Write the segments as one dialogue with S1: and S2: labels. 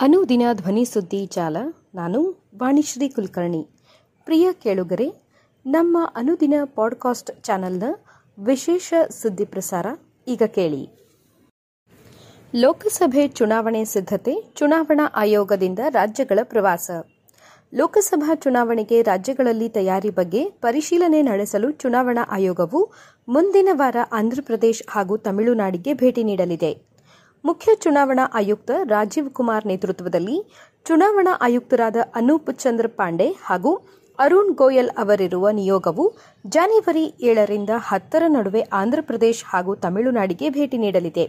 S1: ಅನುದಿನ ಧ್ವನಿ ಸುದ್ದಿ ಜಾಲ, ನಾನು ವಾಣಿಶ್ರೀ ಕುಲಕರ್ಣಿ. ಪ್ರಿಯ ಕೇಳುಗರೆ, ನಮ್ಮ ಅನುದಿನ ಪಾಡ್ಕಾಸ್ಟ್ ಚಾನೆಲ್ನ ವಿಶೇಷ ಸುದ್ದಿ ಪ್ರಸಾರ ಈಗ ಕೇಳಿ. ಲೋಕಸಭೆ ಚುನಾವಣೆ ಸಿದ್ಧತೆ ಚುನಾವಣಾ ಆಯೋಗದಿಂದ ರಾಜ್ಯಗಳ ಪ್ರವಾಸ. ಲೋಕಸಭಾ ಚುನಾವಣೆಗೆ ರಾಜ್ಯಗಳಲ್ಲಿ ತಯಾರಿ ಬಗ್ಗೆ ಪರಿಶೀಲನೆ ನಡೆಸಲು ಚುನಾವಣಾ ಆಯೋಗವು ಮುಂದಿನ ವಾರ ಆಂಧ್ರಪ್ರದೇಶ ಹಾಗೂ ತಮಿಳುನಾಡಿಗೆ ಭೇಟಿ ನೀಡಲಿದೆ. ಮುಖ್ಯ ಚುನಾವಣಾ ಆಯುಕ್ತ ರಾಜೀವ್ ಕುಮಾರ್ ನೇತೃತ್ವದಲ್ಲಿ ಚುನಾವಣಾ ಆಯುಕ್ತರಾದ ಅನೂಪ್ ಚಂದ್ರ ಪಾಂಡೆ ಹಾಗೂ ಅರುಣ್ ಗೋಯಲ್ ಅವರಿರುವ ನಿಯೋಗವು ಜನವರಿ ಏಳರಿಂದ ಹತ್ತರ ನಡುವೆ ಆಂಧ್ರಪ್ರದೇಶ ಹಾಗೂ ತಮಿಳುನಾಡಿಗೆ ಭೇಟಿ ನೀಡಲಿದೆ.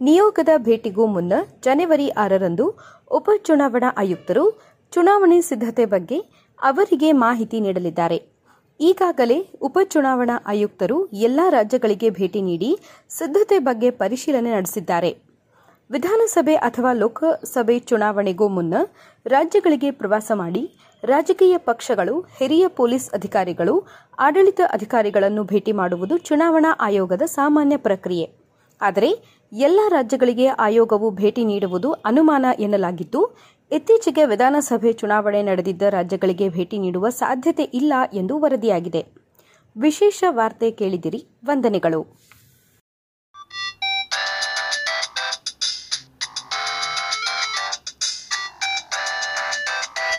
S1: ನಿಯೋಗದ ಭೇಟಿಗೂ ಮುನ್ನ ಜನವರಿ ಆರರಂದು ಉಪಚುನಾವಣಾ ಆಯುಕ್ತರು ಚುನಾವಣೆ ಸಿದ್ಧತೆ ಬಗ್ಗೆ ಅವರಿಗೆ ಮಾಹಿತಿ ನೀಡಲಿದ್ದಾರೆ. ಈಗಾಗಲೇ ಉಪಚುನಾವಣಾ ಆಯುಕ್ತರು ಎಲ್ಲಾ ರಾಜ್ಯಗಳಿಗೆ ಭೇಟಿ ನೀಡಿ ಸಿದ್ಧತೆ ಬಗ್ಗೆ ಪರಿಶೀಲನೆ ನಡೆಸಿದ್ದಾರೆ. ವಿಧಾನಸಭೆ ಅಥವಾ ಲೋಕಸಭೆ ಚುನಾವಣೆಗೂ ಮುನ್ನ ರಾಜ್ಯಗಳಿಗೆ ಪ್ರವಾಸ ಮಾಡಿ ರಾಜಕೀಯ ಪಕ್ಷಗಳು, ಹಿರಿಯ ಪೊಲೀಸ್ ಅಧಿಕಾರಿಗಳು, ಆಡಳಿತ ಅಧಿಕಾರಿಗಳನ್ನು ಭೇಟಿ ಮಾಡುವುದು ಚುನಾವಣಾ ಆಯೋಗದ ಸಾಮಾನ್ಯ ಪ್ರಕ್ರಿಯೆ. ಆದರೆ ಎಲ್ಲ ರಾಜ್ಯಗಳಿಗೆ ಆಯೋಗವು ಭೇಟಿ ನೀಡುವುದು ಅನುಮಾನ ಎನ್ನಲಾಗಿದ್ದು, ಇತ್ತೀಚೆಗೆ ವಿಧಾನಸಭೆ ಚುನಾವಣೆ ನಡೆದಿದ್ದ ರಾಜ್ಯಗಳಿಗೆ ಭೇಟಿ ನೀಡುವ ಸಾಧ್ಯತೆ ಇಲ್ಲ ಎಂದು ವರದಿಯಾಗಿದೆ. ವಿಶೇಷ ವಾರ್ತೆ ಕೇಳಿದಿರಿ, ವಂದನೆಗಳು.